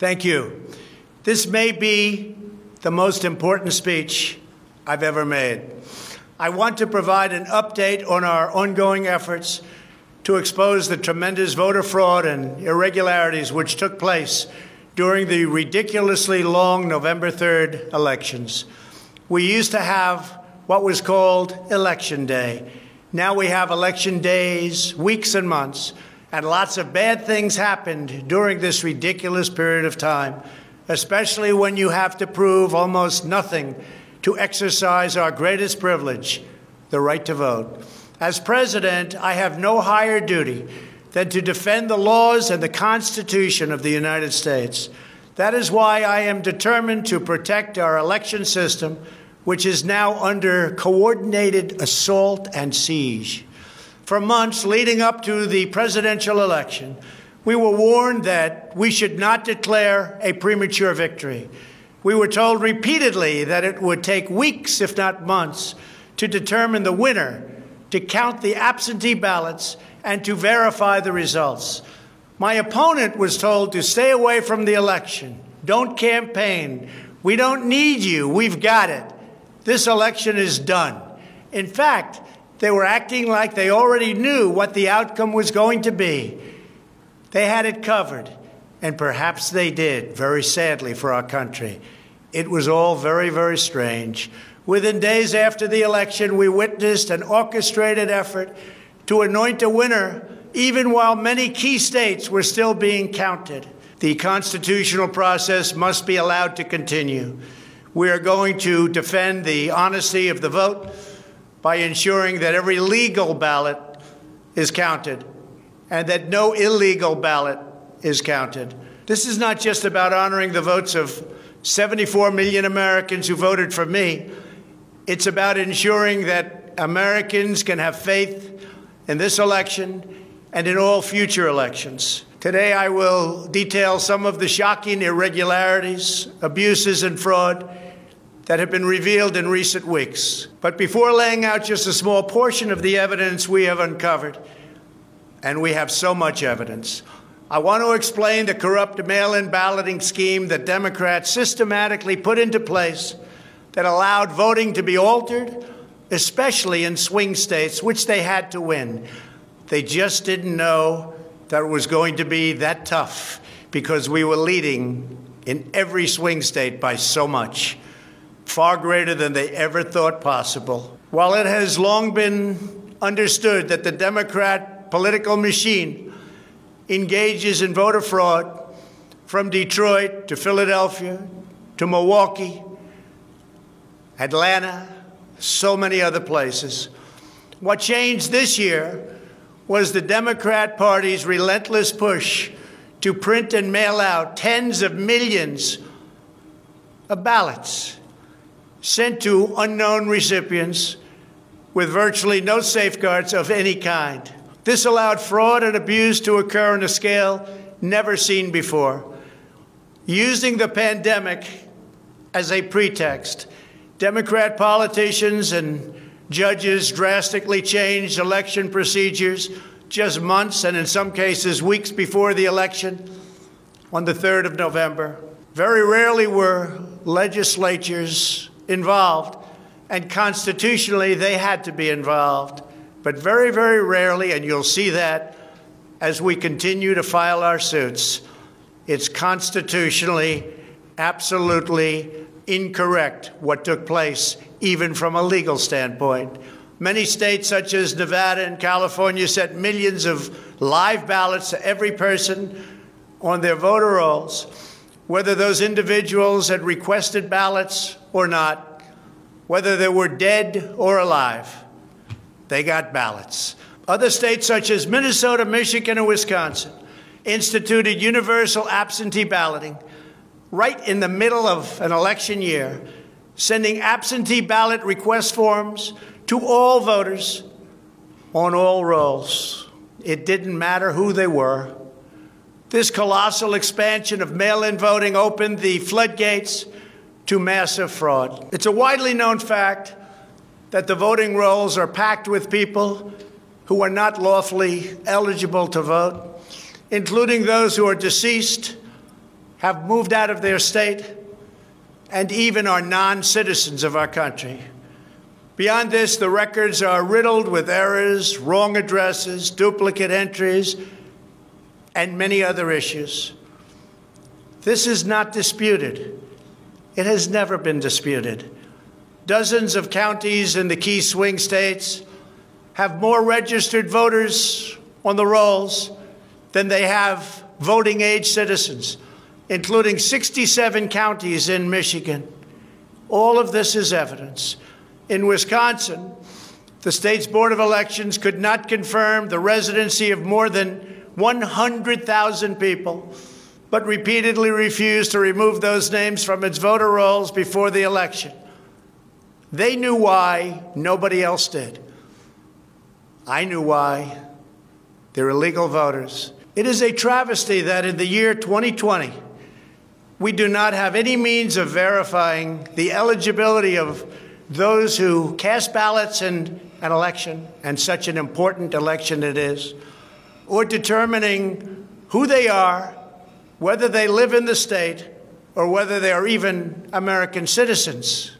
Thank you. This may be the most important speech I've ever made. I want to provide an update on our ongoing efforts to expose the tremendous voter fraud and irregularities which took place during the ridiculously long November 3rd elections. We used to have what was called Election Day. Now we have election days, weeks, and months, and lots of bad things happened during this ridiculous period of time, especially when you have to prove almost nothing to exercise our greatest privilege, the right to vote. As president, I have no higher duty than to defend the laws and the Constitution of the United States. That is why I am determined to protect our election system, which is now under coordinated assault and siege. For months leading up to the presidential election, we were warned that we should not declare a premature victory. We were told repeatedly that it would take weeks, if not months, to determine the winner to count the absentee ballots and to verify the results. My opponent was told to stay away from the election. Don't campaign. We don't need you. We've got it. This election is done. In fact, they were acting like they already knew what the outcome was going to be. They had it covered, and perhaps they did, very sadly for our country. It was all very, very strange. Within days after the election, we witnessed an orchestrated effort to anoint a winner, even while many key states were still being counted. The constitutional process must be allowed to continue. We are going to defend the honesty of the vote by ensuring that every legal ballot is counted and that no illegal ballot is counted. This is not just about honoring the votes of 74 million Americans who voted for me. It's about ensuring that Americans can have faith in this election and in all future elections. Today, I will detail some of the shocking irregularities, abuses, and fraud that have been revealed in recent weeks. But before laying out just a small portion of the evidence we have uncovered, and we have so much evidence, I want to explain the corrupt mail in balloting scheme that Democrats systematically put into place that allowed voting to be altered, especially in swing states, which they had to win. They just didn't know that it was going to be that tough because we were leading in every swing state by so much, far greater than they ever thought possible. While it has long been understood that the Democrat political machine engages in voter fraud from Detroit to Philadelphia to Milwaukee Atlanta, so many other places. What changed this year was the Democrat Party's relentless push to print and mail out tens of millions of ballots sent to unknown recipients with virtually no safeguards of any kind. This allowed fraud and abuse to occur on a scale never seen before. Using the pandemic as a pretext, Democrat politicians and judges drastically changed election procedures just months and in some cases weeks before the election on the 3rd of November. Very rarely were legislatures involved, and constitutionally they had to be involved. But very, very rarely, and you'll see that as we continue to file our suits, it's constitutionally absolutely incorrect what took place, even from a legal standpoint. Many states, such as Nevada and California, sent millions of live ballots to every person on their voter rolls, whether those individuals had requested ballots or not, whether they were dead or alive. They got ballots. Other states, such as Minnesota, Michigan, and Wisconsin, instituted universal absentee balloting right in the middle of an election year, sending absentee ballot request forms to all voters on all rolls. It didn't matter who they were. This colossal expansion of mail in voting opened the floodgates to massive fraud. It's a widely known fact that the voting rolls are packed with people who are not lawfully eligible to vote, including those who are deceased have moved out of their state and even are non citizens of our country. Beyond this, the records are riddled with errors, wrong addresses, duplicate entries, and many other issues. This is not disputed. It has never been disputed. Dozens of counties in the key swing states have more registered voters on the rolls than they have voting age citizens, including 67 counties in Michigan. All of this is evidence. In Wisconsin, the state's Board of Elections could not confirm the residency of more than 100,000 people, but repeatedly refused to remove those names from its voter rolls before the election. They knew why, nobody else did. I knew why. They're illegal voters. It is a travesty that in the year 2020, we do not have any means of verifying the eligibility of those who cast ballots in an election, and such an important election it is, or determining who they are, whether they live in the state, or whether they are even American citizens.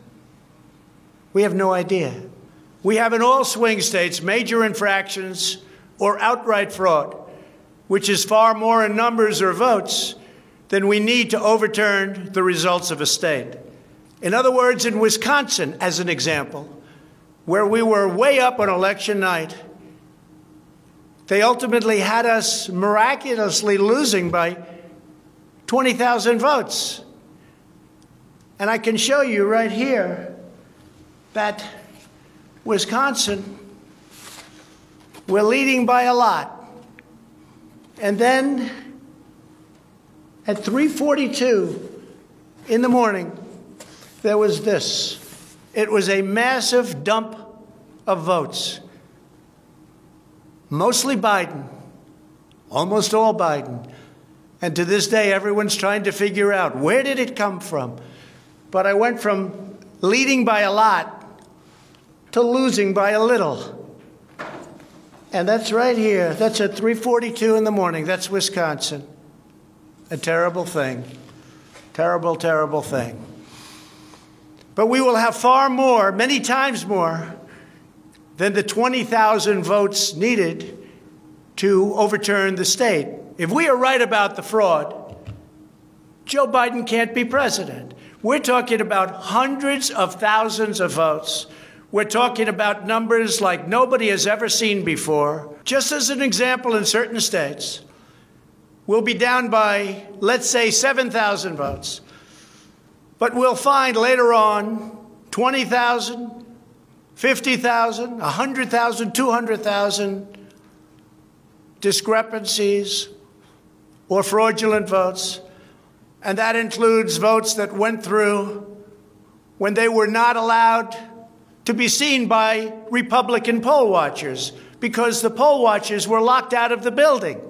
We have no idea. We have in all swing states major infractions or outright fraud, which is far more in numbers or votes than we need to overturn the results of a state. In other words, in Wisconsin, as an example, where we were way up on election night, they ultimately had us miraculously losing by 20,000 votes. And I can show you right here that Wisconsin, we're leading by a lot. And then at 342 in the morning, there was this. It was a massive dump of votes. Mostly Biden, almost all Biden. And to this day, everyone's trying to figure out where did it come from? But I went from leading by a lot to losing by a little. And that's right here. That's at 3:42 in the morning. That's Wisconsin. A terrible thing. Terrible, terrible thing. But we will have far more, many times more, than the 20,000 votes needed to overturn the state. If we are right about the fraud, Joe Biden can't be president. We're talking about hundreds of thousands of votes. We're talking about numbers like nobody has ever seen before. Just as an example, in certain states, we'll be down by, let's say, 7,000 votes. But we'll find later on 20,000, 50,000, 100,000, 200,000 discrepancies or fraudulent votes. And that includes votes that went through when they were not allowed to be seen by Republican poll watchers because the poll watchers were locked out of the building.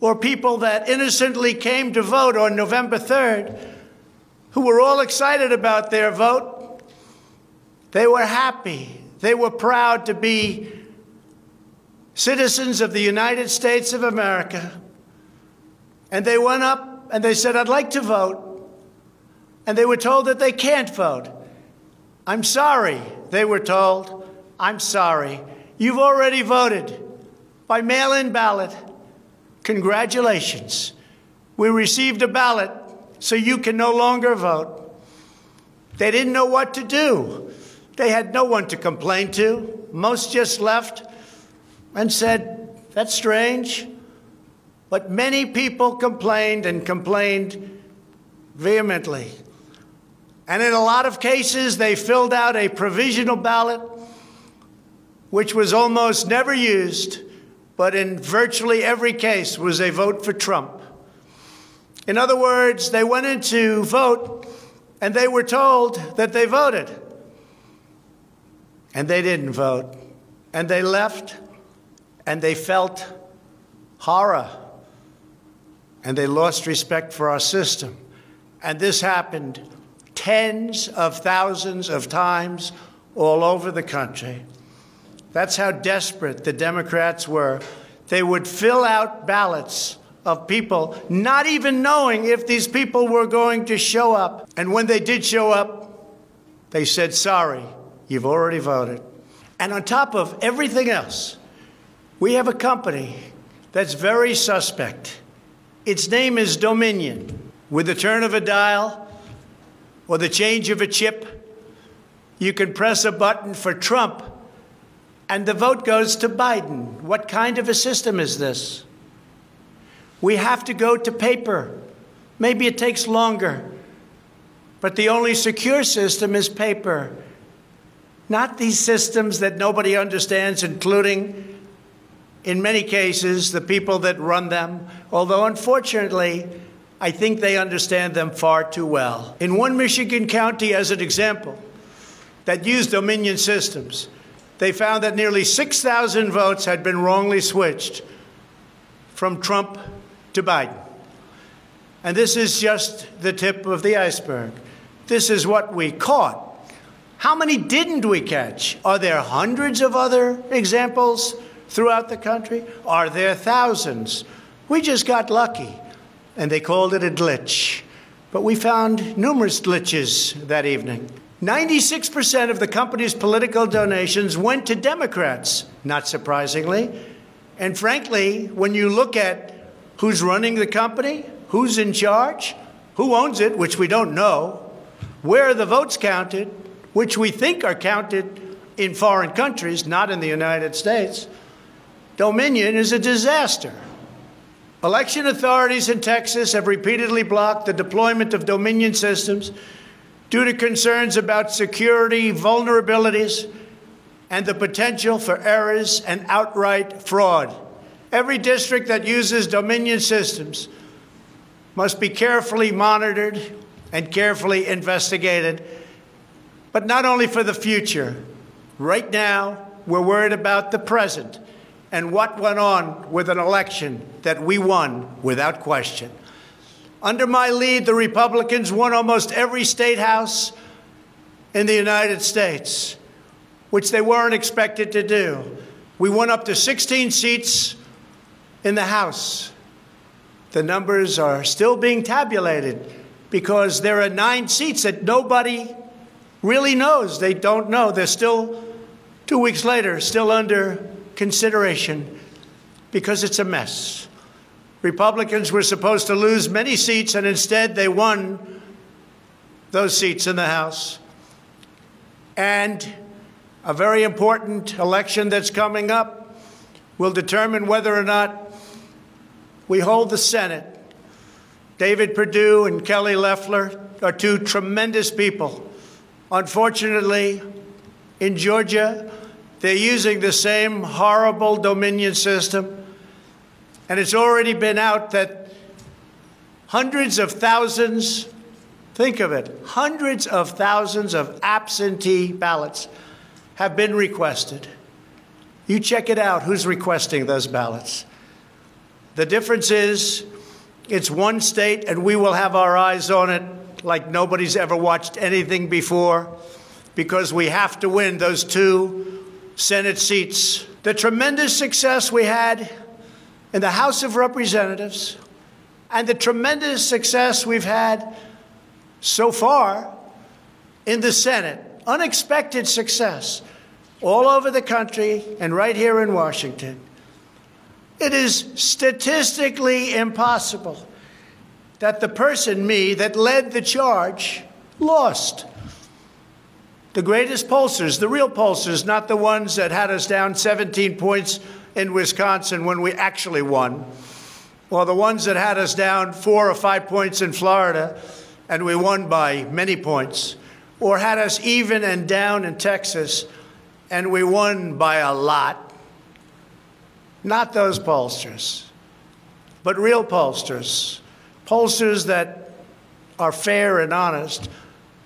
Or people that innocently came to vote on November 3rd who were all excited about their vote. They were happy. They were proud to be citizens of the United States of America. And they went up and they said, I'd like to vote. And they were told that they can't vote. I'm sorry, they were told. I'm sorry. You've already voted by mail in ballot. Congratulations. We received a ballot so you can no longer vote. They didn't know what to do. They had no one to complain to. Most just left and said, That's strange. But many people complained and complained vehemently. And in a lot of cases, they filled out a provisional ballot, which was almost never used, but in virtually every case was a vote for Trump. In other words, they went in to vote and they were told that they voted. And they didn't vote. And they left and they felt horror and they lost respect for our system. And this happened tens of thousands of times all over the country. That's how desperate the Democrats were. They would fill out ballots of people, not even knowing if these people were going to show up. And when they did show up, they said, Sorry, you've already voted. And on top of everything else, we have a company that's very suspect. Its name is Dominion. With the turn of a dial or the change of a chip, you can press a button for Trump and the vote goes to Biden. What kind of a system is this? We have to go to paper. Maybe it takes longer, but the only secure system is paper. Not these systems that nobody understands, including, in many cases, the people that run them, although unfortunately, I think they understand them far too well. In one Michigan county, as an example, that used Dominion systems, they found that nearly 6,000 votes had been wrongly switched from Trump to Biden. And this is just the tip of the iceberg. This is what we caught. How many didn't we catch? Are there hundreds of other examples throughout the country? Are there thousands? We just got lucky, and they called it a glitch. But we found numerous glitches that evening. 96% of the company's political donations went to Democrats, not surprisingly. And frankly, when you look at who's running the company, who's in charge, who owns it, which we don't know, where are the votes counted, which we think are counted in foreign countries, not in the United States, Dominion is a disaster. Election authorities in Texas have repeatedly blocked the deployment of Dominion systems due to concerns about security vulnerabilities and the potential for errors and outright fraud. Every district that uses Dominion systems must be carefully monitored and carefully investigated, but not only for the future. Right now, we're worried about the present and what went on with an election that we won without question. Under my lead, the Republicans won almost every state house in the United States, which they weren't expected to do. We won up to 16 seats in the House. The numbers are still being tabulated because there are nine seats that nobody really knows. They don't know. They're still, two weeks later, still under consideration because it's a mess. Republicans were supposed to lose many seats, and instead they won those seats in the House. And a very important election that's coming up will determine whether or not we hold the Senate. David Perdue and Kelly Loeffler are two tremendous people. Unfortunately, in Georgia, they're using the same horrible Dominion system and it's already been out that hundreds of thousands, think of it, hundreds of thousands of absentee ballots have been requested. You check it out who's requesting those ballots. The difference is it's one state, and we will have our eyes on it like nobody's ever watched anything before because we have to win those two Senate seats. The tremendous success we had in the House of Representatives and the tremendous success we've had so far in the Senate. Unexpected success all over the country and right here in Washington. It is statistically impossible that the person, me, that led the charge lost. The greatest pollsters, the real pollsters, not the ones that had us down 17 points in Wisconsin when we actually won, or the ones that had us down four or five points in Florida and we won by many points, or had us even and down in Texas and we won by a lot. Not those pollsters, but real pollsters, pollsters that are fair and honest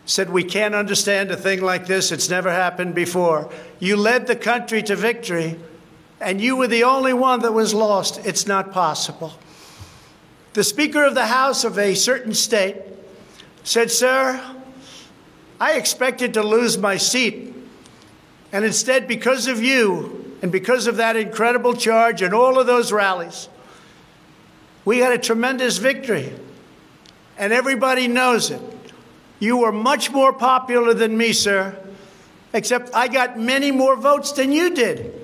said, We can't understand a thing like this. It's never happened before. You led the country to victory and you were the only one that was lost. It's not possible. The Speaker of the House of a certain state said, Sir, I expected to lose my seat. And instead, because of you and because of that incredible charge and all of those rallies, We had a tremendous victory, and everybody knows it. You were much more popular than me, sir, except I got many more votes than you did.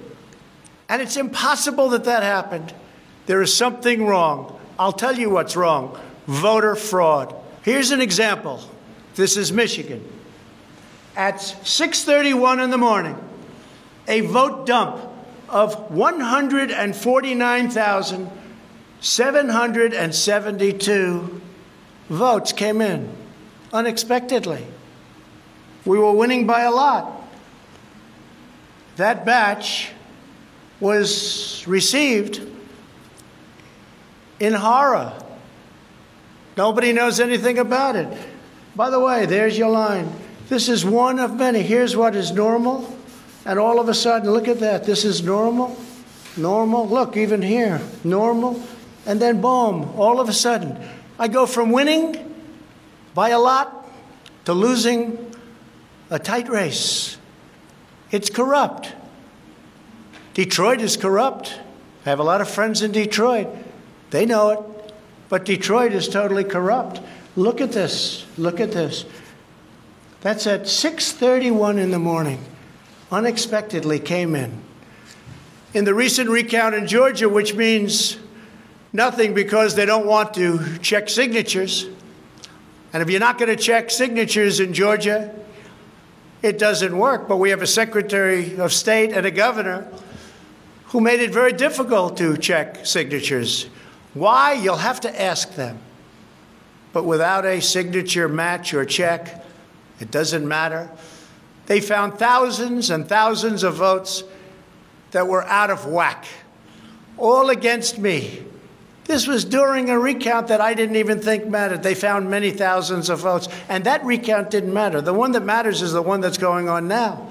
And it's impossible that that happened. There is something wrong. I'll tell you what's wrong voter fraud. Here's an example. This is Michigan. At 6:31 in the morning, a vote dump of 149,772 votes came in unexpectedly. We were winning by a lot. That batch was received in horror. Nobody knows anything about it. By the way, there's your line. This is one of many. Here's what is normal. And all of a sudden, look at that. This is normal. Normal. Look, even here, normal. And then, boom, all of a sudden, I go from winning by a lot to losing a tight race. It's corrupt. Detroit is corrupt. I have a lot of friends in Detroit. They know it. But Detroit is totally corrupt. Look at this. Look at this. That's at 6:31 in the morning. Unexpectedly came in. In the recent recount in Georgia, which means nothing because they don't want to check signatures. And if you're not going to check signatures in Georgia, it doesn't work. But we have a Secretary of State and a governor who made it very difficult to check signatures. Why? You'll have to ask them. But without a signature match or check, it doesn't matter. They found thousands and thousands of votes that were out of whack, all against me. This was during a recount that I didn't even think mattered. They found many thousands of votes, and that recount didn't matter. The one that matters is the one that's going on now.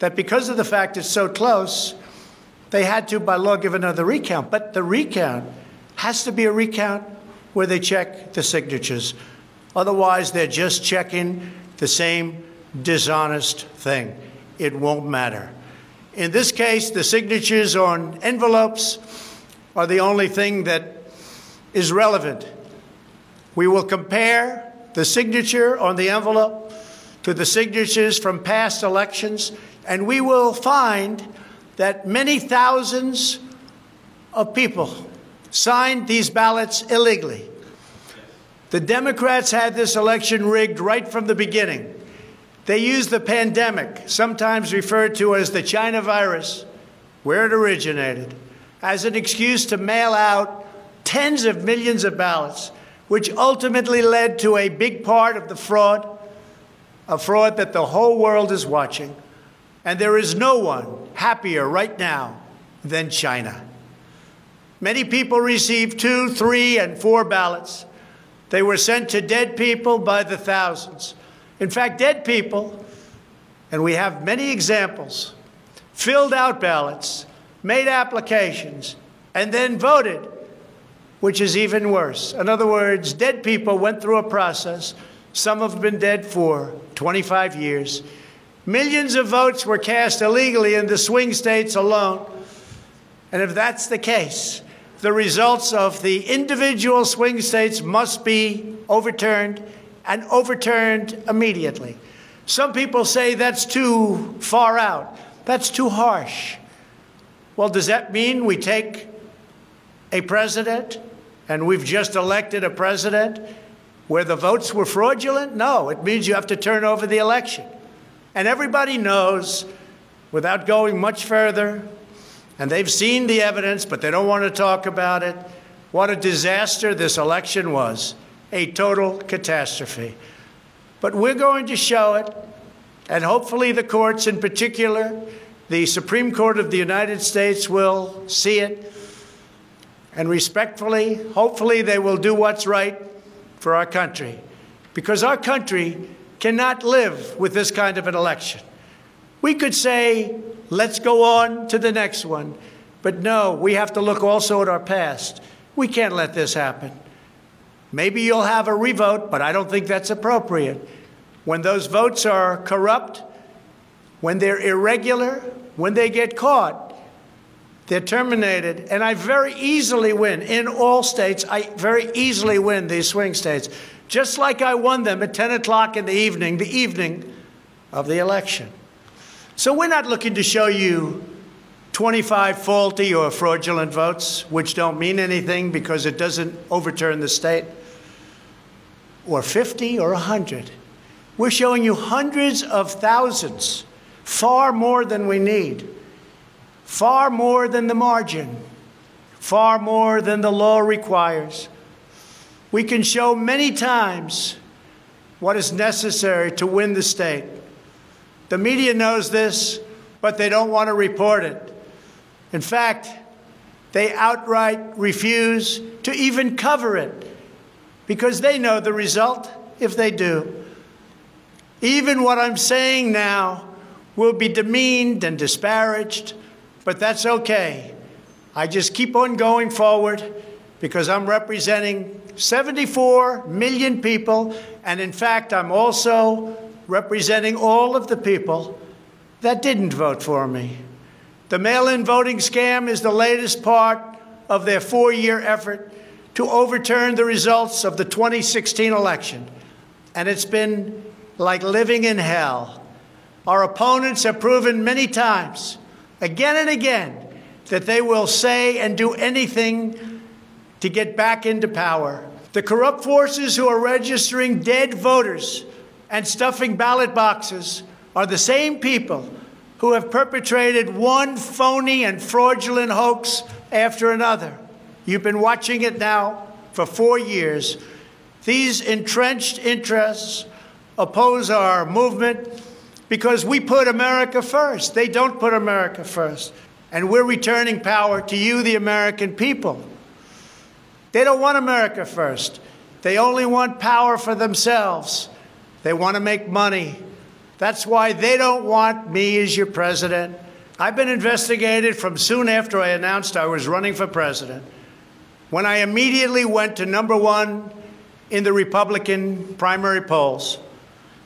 That because of the fact it's so close, they had to, by law, give another recount. But the recount has to be a recount where they check the signatures. Otherwise, they're just checking the same dishonest thing. It won't matter. In this case, the signatures on envelopes are the only thing that is relevant. We will compare the signature on the envelope to the signatures from past elections, and we will find that many thousands of people signed these ballots illegally. The Democrats had this election rigged right from the beginning. They used the pandemic, sometimes referred to as the China virus, where it originated, as an excuse to mail out tens of millions of ballots, which ultimately led to a big part of the fraud, a fraud that the whole world is watching. And there is no one happier right now than China. Many people received two, three, and four ballots. They were sent to dead people by the thousands. In fact, dead people, and we have many examples, filled out ballots, made applications, and then voted, which is even worse. In other words, dead people went through a process. Some have been dead for 25 years. Millions of votes were cast illegally in the swing states alone. And if that's the case, the results of the individual swing states must be overturned and overturned immediately. Some people say that's too far out, that's too harsh. Well, does that mean we take a president and we've just elected a president where the votes were fraudulent? No, it means you have to turn over the election. And everybody knows, without going much further, and they've seen the evidence, but they don't want to talk about it, what a disaster this election was a total catastrophe. But we're going to show it, and hopefully the courts, in particular, the Supreme Court of the United States, will see it. And respectfully, hopefully, they will do what's right for our country. Because our country cannot live with this kind of an election. We could say, let's go on to the next one. But no, we have to look also at our past. We can't let this happen. Maybe you'll have a revote, but I don't think that's appropriate. When those votes are corrupt, when they're irregular, when they get caught, They're terminated, and I very easily win. In all states, I very easily win these swing states, just like I won them at 10 o'clock in the evening, the evening of the election. So we're not looking to show you 25 faulty or fraudulent votes, which don't mean anything because it doesn't overturn the state, or 50 or 100. We're showing you hundreds of thousands, far more than we need far more than the margin, far more than the law requires. We can show many times what is necessary to win the state. The media knows this, but they don't want to report it. In fact, they outright refuse to even cover it because they know the result if they do. Even what I'm saying now will be demeaned and disparaged but that's okay. I just keep on going forward because I'm representing 74 million people, and in fact, I'm also representing all of the people that didn't vote for me. The mail in voting scam is the latest part of their four year effort to overturn the results of the 2016 election. And it's been like living in hell. Our opponents have proven many times again and again that they will say and do anything to get back into power. The corrupt forces who are registering dead voters and stuffing ballot boxes are the same people who have perpetrated one phony and fraudulent hoax after another. You've been watching it now for four years. These entrenched interests oppose our movement because we put America first. They don't put America first. And we're returning power to you, the American people. They don't want America first. They only want power for themselves. They want to make money. That's why they don't want me as your president. I've been investigated from soon after I announced I was running for president, when I immediately went to number one in the Republican primary polls.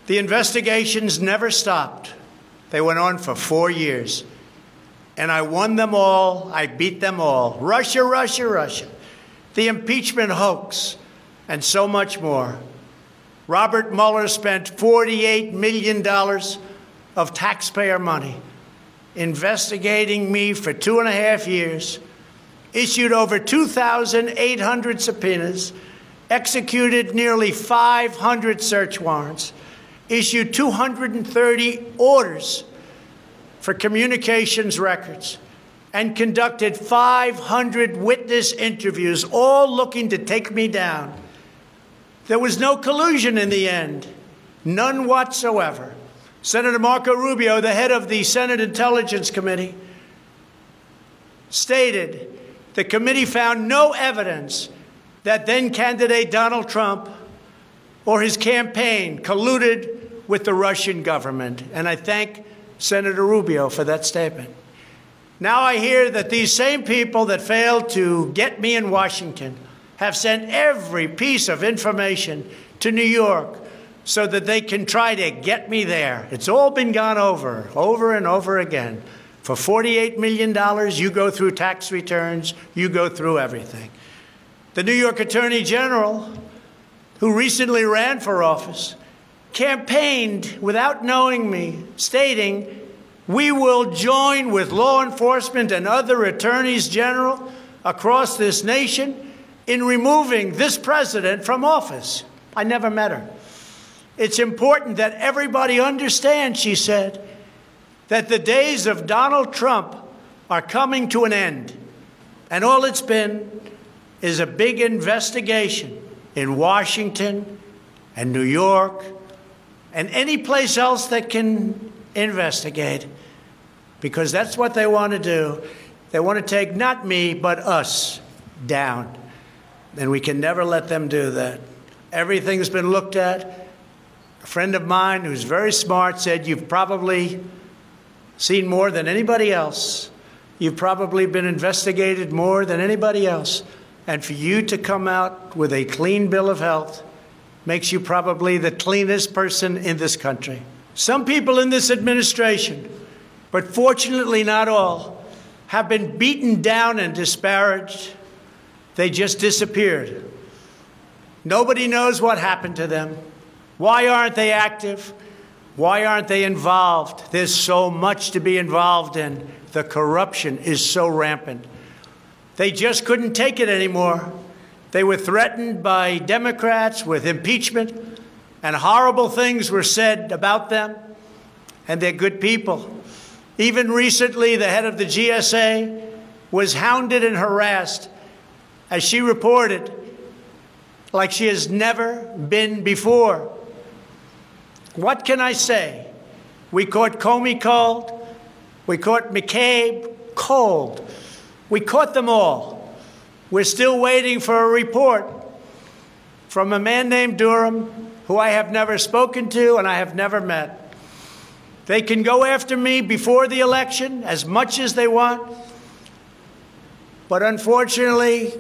The investigations never stopped. They went on for four years. And I won them all. I beat them all. Russia, Russia, Russia. The impeachment hoax, and so much more. Robert Mueller spent $48 million of taxpayer money investigating me for two and a half years, issued over 2,800 subpoenas, executed nearly 500 search warrants issued 230 orders for communications records and conducted 500 witness interviews, all looking to take me down. There was no collusion in the end, none whatsoever. Senator Marco Rubio, the head of the Senate Intelligence Committee, stated the committee found no evidence that then candidate Donald Trump or his campaign colluded with the Russian government. And I thank Senator Rubio for that statement. Now I hear that these same people that failed to get me in Washington have sent every piece of information to New York so that they can try to get me there. It's all been gone over, over and over again. For $48 million, you go through tax returns, you go through everything. The New York Attorney General, who recently ran for office, campaigned without knowing me, stating, We will join with law enforcement and other attorneys general across this nation in removing this president from office. I never met her. It's important that everybody understand, she said, that the days of Donald Trump are coming to an end. And all it's been is a big investigation in Washington and New York and any place else that can investigate, because that's what they want to do. They want to take not me, but us down. And we can never let them do that. Everything's been looked at. A friend of mine who's very smart said, You've probably seen more than anybody else. You've probably been investigated more than anybody else. And for you to come out with a clean bill of health makes you probably the cleanest person in this country. Some people in this administration, but fortunately not all, have been beaten down and disparaged. They just disappeared. Nobody knows what happened to them. Why aren't they active? Why aren't they involved? There's so much to be involved in. The corruption is so rampant. They just couldn't take it anymore. They were threatened by Democrats with impeachment, and horrible things were said about them, and they're good people. Even recently, the head of the GSA was hounded and harassed, as she reported, like she has never been before. What can I say? We caught Comey cold. We caught McCabe cold. We caught them all. We're still waiting for a report from a man named Durham, who I have never spoken to and I have never met. They can go after me before the election as much as they want. But unfortunately,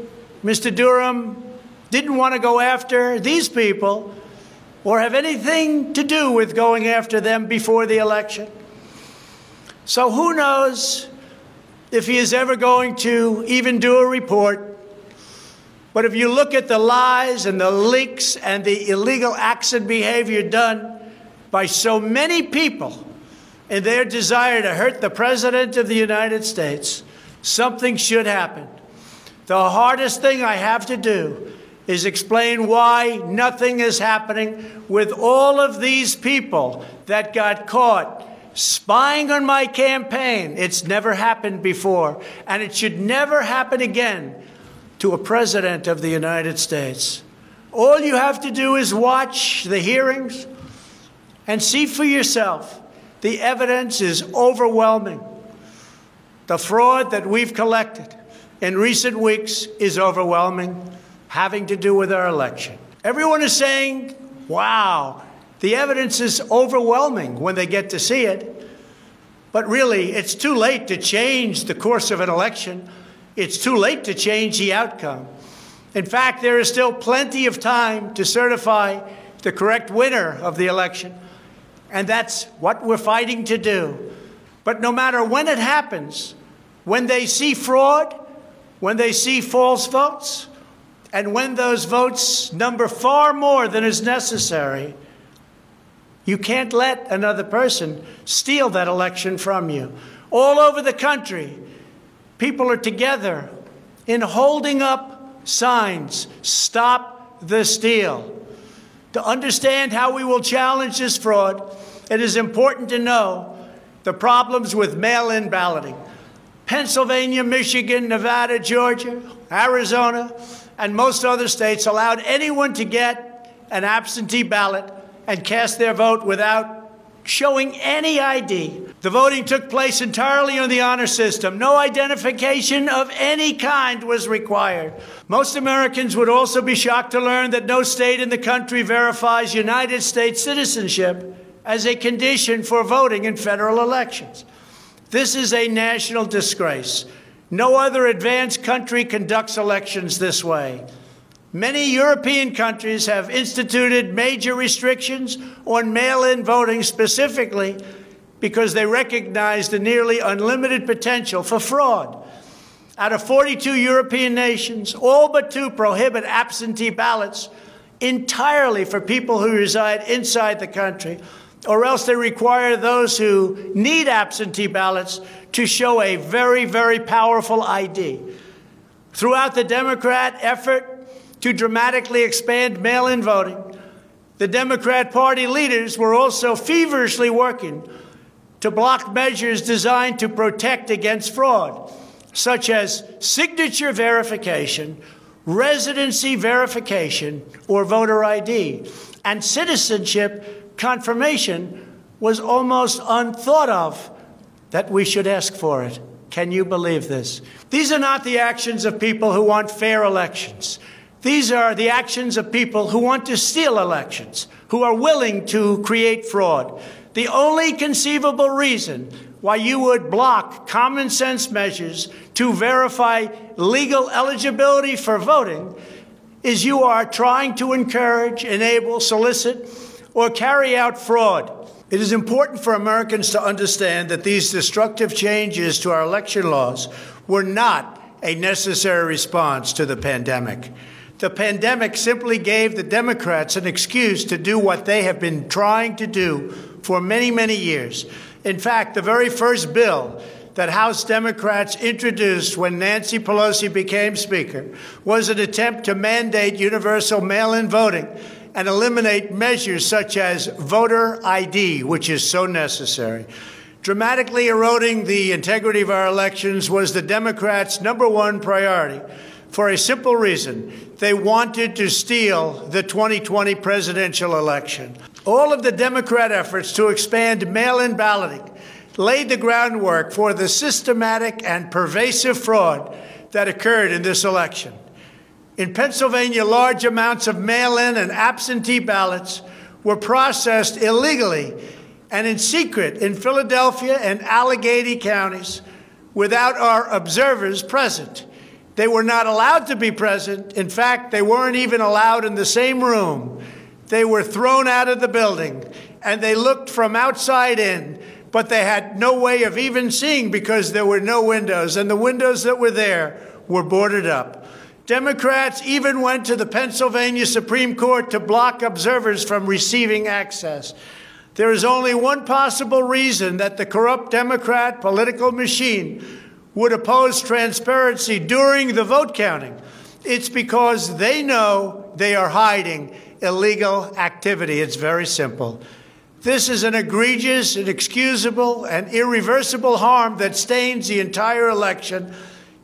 Mr. Durham didn't want to go after these people or have anything to do with going after them before the election. So who knows if he is ever going to even do a report. But if you look at the lies and the leaks and the illegal acts and behavior done by so many people in their desire to hurt the President of the United States, something should happen. The hardest thing I have to do is explain why nothing is happening with all of these people that got caught spying on my campaign. It's never happened before, and it should never happen again to a president of the United States. All you have to do is watch the hearings and see for yourself. The evidence is overwhelming. The fraud that we've collected in recent weeks is overwhelming having to do with our election. Everyone is saying, wow, the evidence is overwhelming when they get to see it. But really, it's too late to change the course of an election. It's too late to change the outcome. In fact, there is still plenty of time to certify the correct winner of the election. And that's what we're fighting to do. But no matter when it happens, when they see fraud, when they see false votes, and when those votes number far more than is necessary, you can't let another person steal that election from you. All over the country, people are together in holding up signs Stop the steal. To understand how we will challenge this fraud, it is important to know the problems with mail in balloting. Pennsylvania, Michigan, Nevada, Georgia, Arizona, and most other states allowed anyone to get an absentee ballot and cast their vote without showing any ID. The voting took place entirely on the honor system. No identification of any kind was required. Most Americans would also be shocked to learn that no state in the country verifies United States citizenship as a condition for voting in federal elections. This is a national disgrace. No other advanced country conducts elections this way. Many European countries have instituted major restrictions on mail in voting specifically because they recognize the nearly unlimited potential for fraud. Out of 42 European nations, all but two prohibit absentee ballots entirely for people who reside inside the country, or else they require those who need absentee ballots to show a very, very powerful ID. Throughout the Democrat effort, to dramatically expand mail in voting. The Democrat Party leaders were also feverishly working to block measures designed to protect against fraud, such as signature verification, residency verification, or voter ID. And citizenship confirmation was almost unthought of that we should ask for it. Can you believe this? These are not the actions of people who want fair elections. These are the actions of people who want to steal elections, who are willing to create fraud. The only conceivable reason why you would block common sense measures to verify legal eligibility for voting is you are trying to encourage, enable, solicit, or carry out fraud. It is important for Americans to understand that these destructive changes to our election laws were not a necessary response to the pandemic. The pandemic simply gave the Democrats an excuse to do what they have been trying to do for many, many years. In fact, the very first bill that House Democrats introduced when Nancy Pelosi became Speaker was an attempt to mandate universal mail in voting and eliminate measures such as voter ID, which is so necessary. Dramatically eroding the integrity of our elections was the Democrats' number one priority for a simple reason. They wanted to steal the 2020 presidential election. All of the Democrat efforts to expand mail in balloting laid the groundwork for the systematic and pervasive fraud that occurred in this election. In Pennsylvania, large amounts of mail in and absentee ballots were processed illegally and in secret in Philadelphia and Allegheny counties without our observers present. They were not allowed to be present. In fact, they weren't even allowed in the same room. They were thrown out of the building and they looked from outside in, but they had no way of even seeing because there were no windows, and the windows that were there were boarded up. Democrats even went to the Pennsylvania Supreme Court to block observers from receiving access. There is only one possible reason that the corrupt Democrat political machine would oppose transparency during the vote counting. It's because they know they are hiding illegal activity. It's very simple. This is an egregious, inexcusable, and irreversible harm that stains the entire election.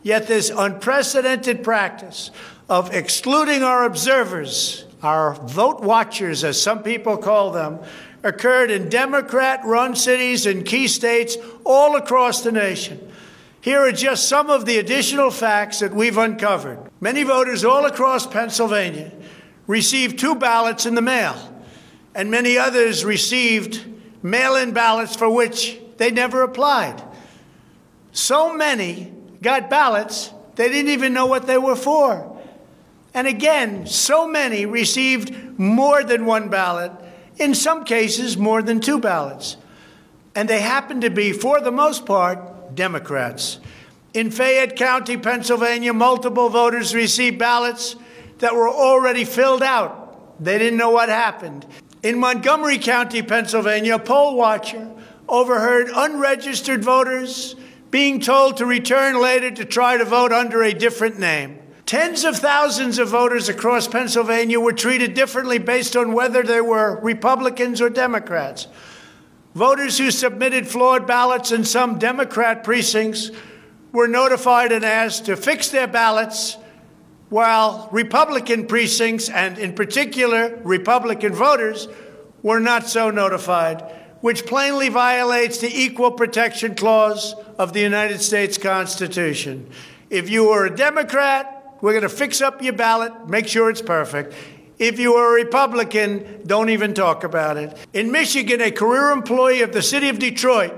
Yet, this unprecedented practice of excluding our observers, our vote watchers, as some people call them, occurred in Democrat run cities and key states all across the nation. Here are just some of the additional facts that we've uncovered. Many voters all across Pennsylvania received two ballots in the mail, and many others received mail in ballots for which they never applied. So many got ballots, they didn't even know what they were for. And again, so many received more than one ballot, in some cases, more than two ballots. And they happened to be, for the most part, Democrats. In Fayette County, Pennsylvania, multiple voters received ballots that were already filled out. They didn't know what happened. In Montgomery County, Pennsylvania, a poll watcher overheard unregistered voters being told to return later to try to vote under a different name. Tens of thousands of voters across Pennsylvania were treated differently based on whether they were Republicans or Democrats. Voters who submitted flawed ballots in some Democrat precincts were notified and asked to fix their ballots, while Republican precincts, and in particular Republican voters, were not so notified, which plainly violates the Equal Protection Clause of the United States Constitution. If you were a Democrat, we're going to fix up your ballot, make sure it's perfect. If you are a Republican, don't even talk about it. In Michigan, a career employee of the city of Detroit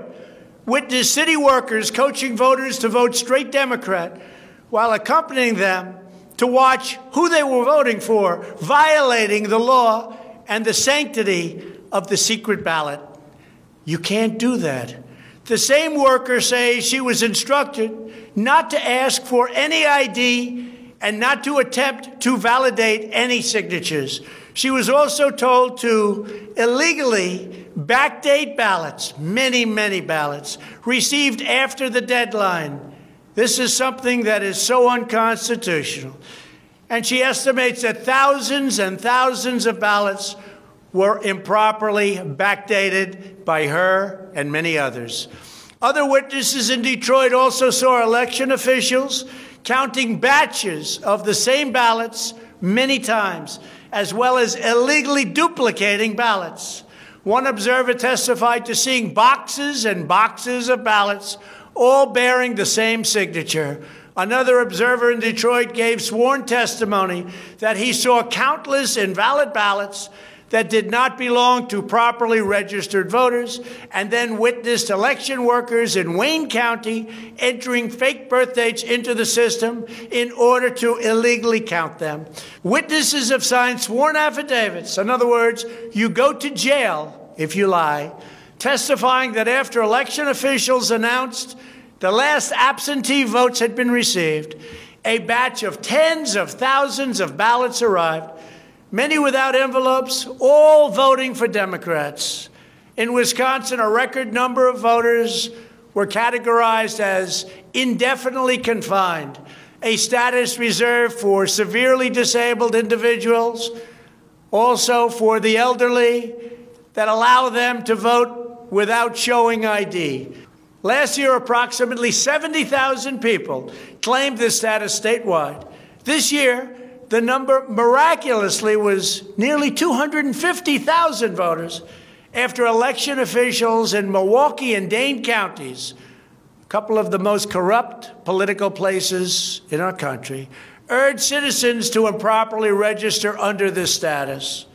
witnessed city workers coaching voters to vote straight Democrat while accompanying them to watch who they were voting for, violating the law and the sanctity of the secret ballot. You can't do that. The same worker says she was instructed not to ask for any ID and not to attempt to validate any signatures. She was also told to illegally backdate ballots, many, many ballots, received after the deadline. This is something that is so unconstitutional. And she estimates that thousands and thousands of ballots were improperly backdated by her and many others. Other witnesses in Detroit also saw election officials counting batches of the same ballots many times, as well as illegally duplicating ballots. One observer testified to seeing boxes and boxes of ballots, all bearing the same signature. Another observer in Detroit gave sworn testimony that he saw countless invalid ballots that did not belong to properly registered voters, and then witnessed election workers in Wayne County entering fake birth dates into the system in order to illegally count them. Witnesses have signed sworn affidavits. In other words, you go to jail if you lie. testifying that after election officials announced the last absentee votes had been received, a batch of tens of thousands of ballots arrived, many without envelopes, all voting for Democrats. In Wisconsin, a record number of voters were categorized as indefinitely confined, a status reserved for severely disabled individuals, also for the elderly, that allow them to vote without showing ID. Last year, approximately 70,000 people claimed this status statewide. This year, the number miraculously was nearly 250,000 voters after election officials in Milwaukee and Dane counties, a couple of the most corrupt political places in our country, urged citizens to improperly register under this status.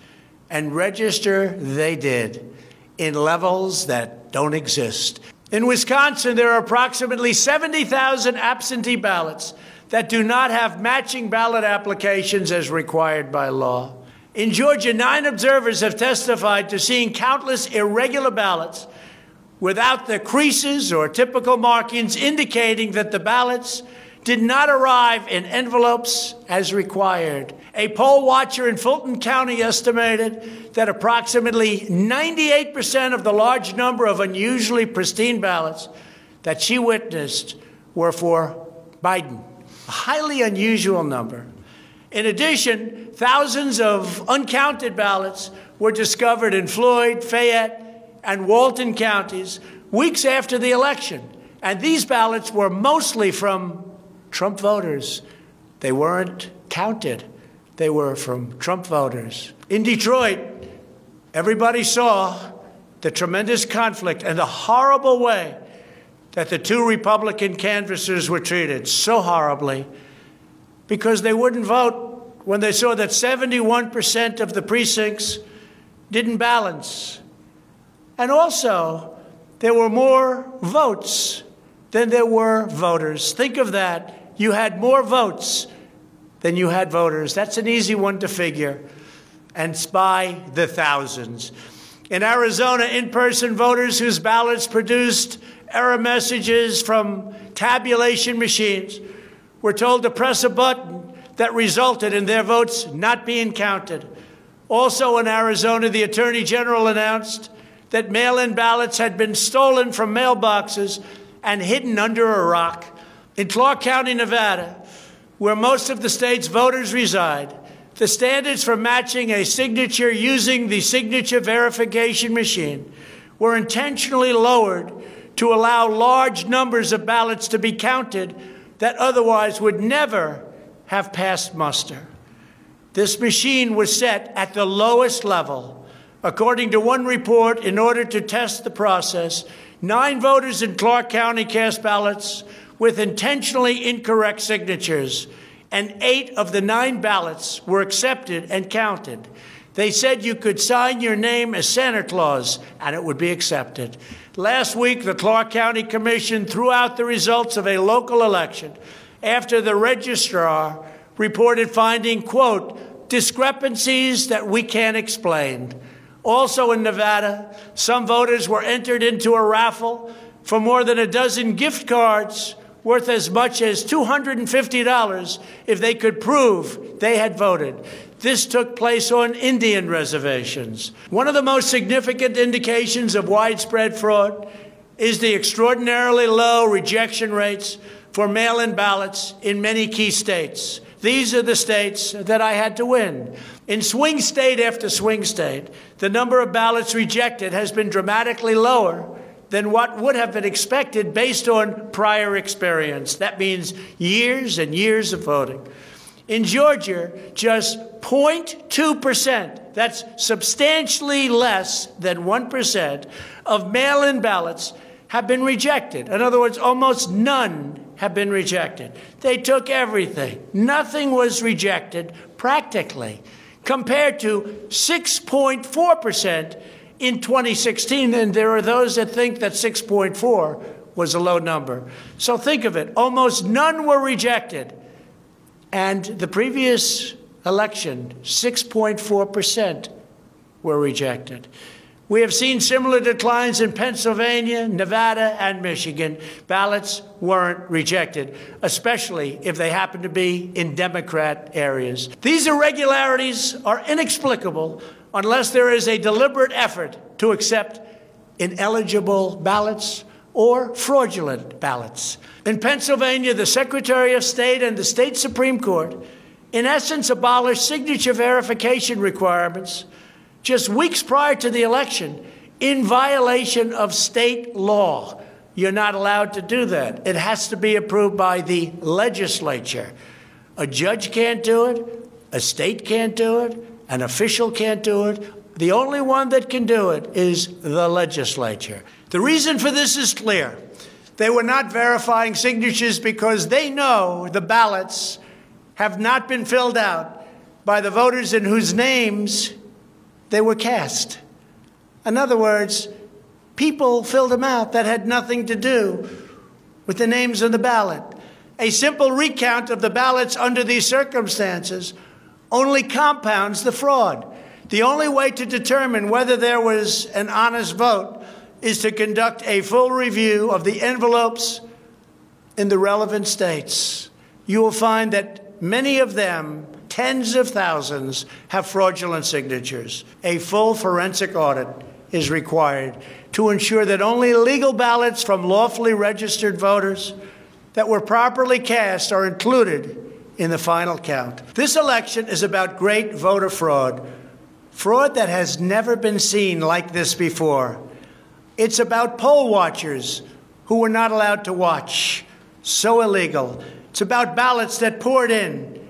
And register they did in levels that don't exist. In Wisconsin, there are approximately 70,000 absentee ballots that do not have matching ballot applications as required by law. In Georgia, nine observers have testified to seeing countless irregular ballots without the creases or typical markings indicating that the ballots did not arrive in envelopes as required. A poll watcher in Fulton County estimated that approximately 98% of the large number of unusually pristine ballots that she witnessed were for Biden, a highly unusual number. In addition, thousands of uncounted ballots were discovered in Floyd, Fayette, and Walton counties weeks after the election. And these ballots were mostly from Trump voters. They weren't counted, they were from Trump voters. In Detroit, everybody saw the tremendous conflict and the horrible way that the two Republican canvassers were treated so horribly because they wouldn't vote when they saw that 71% of the precincts didn't balance. And also, there were more votes than there were voters. Think of that you had more votes than you had voters. That's an easy one to figure. And by the thousands. In Arizona, in person voters whose ballots produced error messages from tabulation machines were told to press a button that resulted in their votes not being counted. Also in Arizona, the Attorney General announced that mail in ballots had been stolen from mailboxes and hidden under a rock. In Clark County, Nevada, where most of the state's voters reside, the standards for matching a signature using the signature verification machine were intentionally lowered to allow large numbers of ballots to be counted that otherwise would never have passed muster. This machine was set at the lowest level. According to one report, in order to test the process, nine voters in Clark County cast ballots with intentionally incorrect signatures, and eight of the nine ballots were accepted and counted. They said you could sign your name as Santa Claus and it would be accepted. Last week, the Clark County Commission threw out the results of a local election after the registrar reported finding, quote, discrepancies that we can't explain. Also in Nevada, some voters were entered into a raffle for more than a dozen gift cards worth as much as $250 if they could prove they had voted. This took place on Indian reservations. One of the most significant indications of widespread fraud is the extraordinarily low rejection rates for mail in ballots in many key states. These are the states that I had to win. In swing state after swing state, the number of ballots rejected has been dramatically lower than what would have been expected based on prior experience. That means years and years of voting. In Georgia, just 0.2%, that's substantially less than 1%, of mail in ballots have been rejected. In other words, almost none have been rejected. They took everything, nothing was rejected practically, compared to 6.4% in 2016, and there are those that think that 6.4 was a low number. So think of it almost none were rejected. And the previous election, 6.4% were rejected. We have seen similar declines in Pennsylvania, Nevada, and Michigan. Ballots weren't rejected, especially if they happen to be in Democrat areas. These irregularities are inexplicable unless there is a deliberate effort to accept ineligible ballots or fraudulent ballots. In Pennsylvania, the Secretary of State and the state Supreme Court, in essence, abolished signature verification requirements just weeks prior to the election in violation of state law. You're not allowed to do that. It has to be approved by the legislature. A judge can't do it, a state can't do it, an official can't do it. The only one that can do it is the legislature. The reason for this is clear. They were not verifying signatures because they know the ballots have not been filled out by the voters in whose names they were cast. In other words, people filled them out that had nothing to do with the names on the ballot. A simple recount of the ballots under these circumstances only compounds the fraud. The only way to determine whether there was an honest vote is to conduct a full review of the envelopes in the relevant states. You will find that many of them tens of thousands have fraudulent signatures. A full forensic audit is required to ensure that only legal ballots from lawfully registered voters that were properly cast are included in the final count. This election is about great voter fraud, fraud that has never been seen like this before. It's about poll watchers who were not allowed to watch. So illegal. It's about ballots that poured in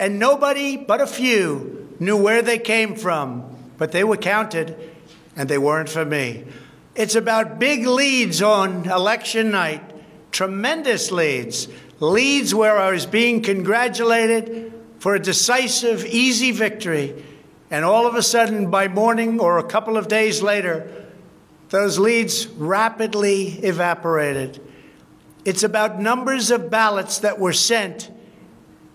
and nobody but a few knew where they came from, but they were counted, and they weren't for me. It's about big leads on election night, tremendous leads, leads where I was being congratulated for a decisive, easy victory. And all of a sudden, by morning or a couple of days later, those leads rapidly evaporated. It's about numbers of ballots that were sent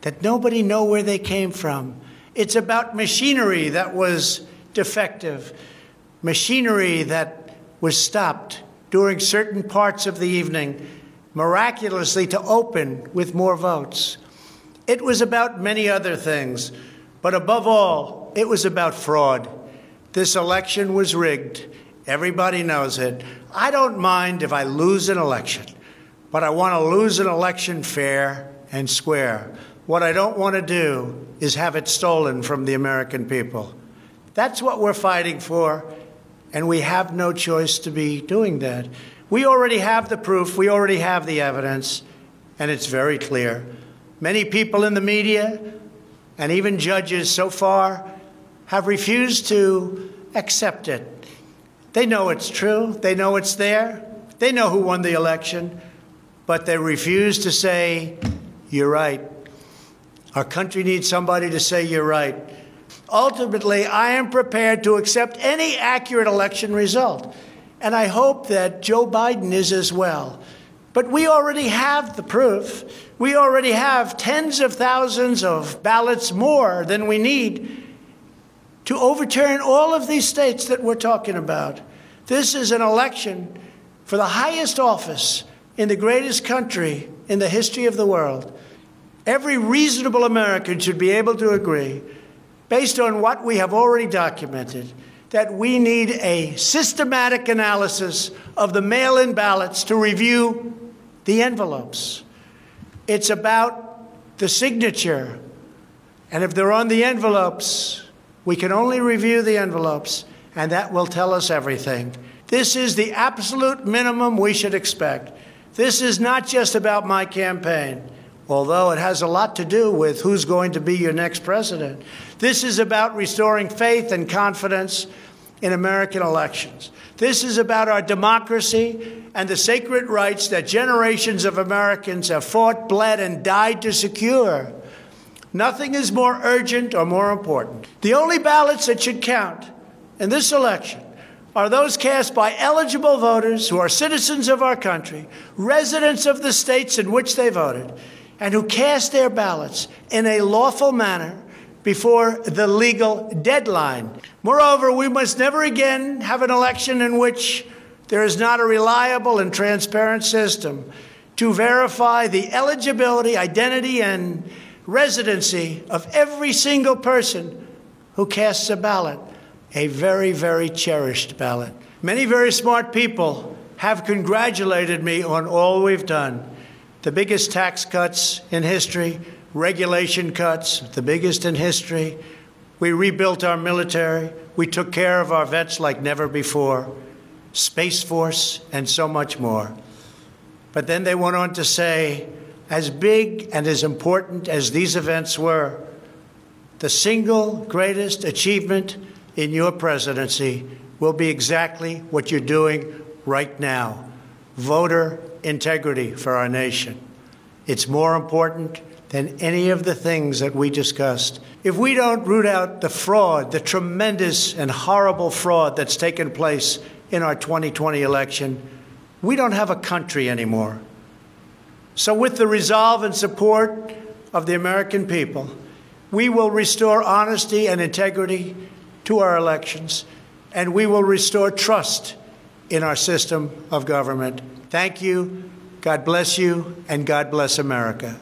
that nobody know where they came from. It's about machinery that was defective, machinery that was stopped during certain parts of the evening, miraculously to open with more votes. It was about many other things, but above all, it was about fraud. This election was rigged. Everybody knows it. I don't mind if I lose an election, but I want to lose an election fair and square. What I don't want to do is have it stolen from the American people. That's what we're fighting for, and we have no choice to be doing that. We already have the proof, we already have the evidence, and it's very clear. Many people in the media and even judges so far have refused to accept it. They know it's true, they know it's there, they know who won the election, but they refuse to say, You're right. Our country needs somebody to say you're right. Ultimately, I am prepared to accept any accurate election result. And I hope that Joe Biden is as well. But we already have the proof. We already have tens of thousands of ballots more than we need to overturn all of these states that we're talking about. This is an election for the highest office in the greatest country in the history of the world. Every reasonable American should be able to agree, based on what we have already documented, that we need a systematic analysis of the mail in ballots to review the envelopes. It's about the signature. And if they're on the envelopes, we can only review the envelopes, and that will tell us everything. This is the absolute minimum we should expect. This is not just about my campaign although it has a lot to do with who's going to be your next president. This is about restoring faith and confidence in American elections. This is about our democracy and the sacred rights that generations of Americans have fought, bled, and died to secure. Nothing is more urgent or more important. The only ballots that should count in this election are those cast by eligible voters who are citizens of our country, residents of the states in which they voted, and who cast their ballots in a lawful manner before the legal deadline. Moreover, we must never again have an election in which there is not a reliable and transparent system to verify the eligibility, identity, and residency of every single person who casts a ballot, a very, very cherished ballot. Many very smart people have congratulated me on all we've done. The biggest tax cuts in history, regulation cuts, the biggest in history. We rebuilt our military. We took care of our vets like never before. Space Force, and so much more. But then they went on to say, as big and as important as these events were, the single greatest achievement in your presidency will be exactly what you're doing right now voter integrity for our nation. It's more important than any of the things that we discussed. If we don't root out the fraud, the tremendous and horrible fraud that's taken place in our 2020 election, we don't have a country anymore. So, with the resolve and support of the American people, we will restore honesty and integrity to our elections, and we will restore trust in our system of government. Thank you. God bless you, and God bless America.